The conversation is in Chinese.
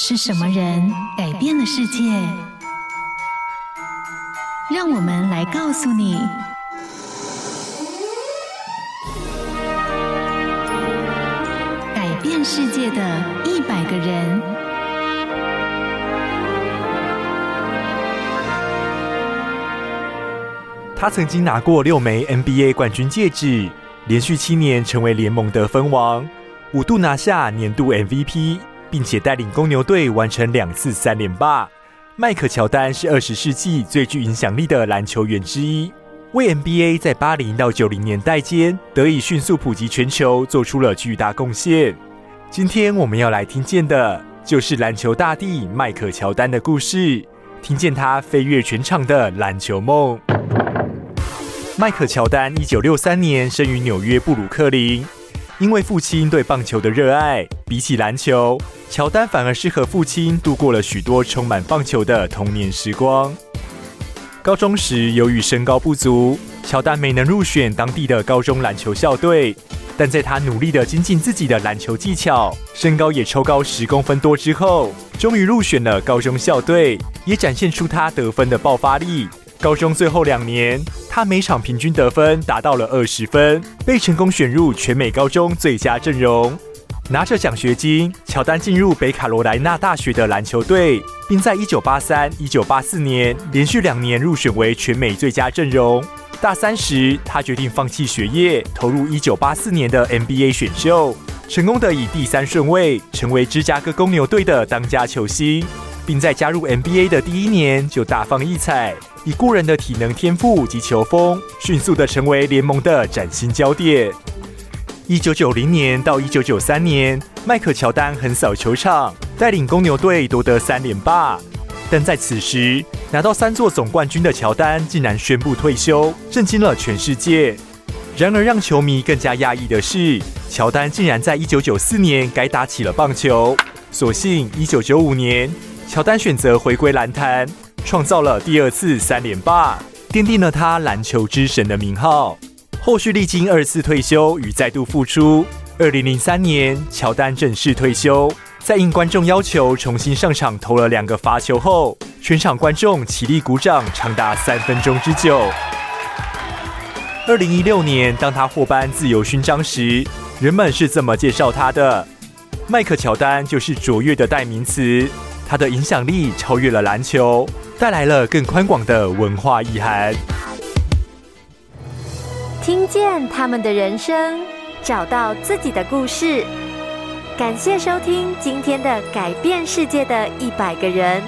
是什么人改变了世界？让我们来告诉你：改变世界的一百个人。他曾经拿过六枚 NBA 冠军戒指，连续七年成为联盟得分王，五度拿下年度 MVP。并且带领公牛队完成两次三连霸。迈克乔丹是二十世纪最具影响力的篮球员之一，为 NBA 在八零到九零年代间得以迅速普及全球做出了巨大贡献。今天我们要来听见的就是篮球大帝迈克乔丹的故事，听见他飞跃全场的篮球梦。迈克乔丹一九六三年生于纽约布鲁克林。因为父亲对棒球的热爱，比起篮球，乔丹反而是和父亲度过了许多充满棒球的童年时光。高中时，由于身高不足，乔丹没能入选当地的高中篮球校队。但在他努力地精进自己的篮球技巧，身高也抽高十公分多之后，终于入选了高中校队，也展现出他得分的爆发力。高中最后两年，他每场平均得分达到了二十分，被成功选入全美高中最佳阵容。拿着奖学金，乔丹进入北卡罗来纳大学的篮球队，并在一九八三、一九八四年连续两年入选为全美最佳阵容。大三时，他决定放弃学业，投入一九八四年的 NBA 选秀，成功的以第三顺位成为芝加哥公牛队的当家球星，并在加入 NBA 的第一年就大放异彩。以过人的体能、天赋及球风，迅速的成为联盟的崭新焦点。一九九零年到一九九三年，迈克乔丹横扫球场，带领公牛队夺得三连霸。但在此时，拿到三座总冠军的乔丹竟然宣布退休，震惊了全世界。然而，让球迷更加讶异的是，乔丹竟然在一九九四年改打起了棒球。所幸，一九九五年，乔丹选择回归篮坛。创造了第二次三连霸，奠定了他篮球之神的名号。后续历经二次退休与再度复出，二零零三年，乔丹正式退休。在应观众要求重新上场投了两个罚球后，全场观众起立鼓掌长达三分钟之久。二零一六年，当他获颁自由勋章时，人们是这么介绍他的：迈克乔丹就是卓越的代名词，他的影响力超越了篮球。带来了更宽广的文化意涵。听见他们的人生，找到自己的故事。感谢收听今天的改变世界的一百个人。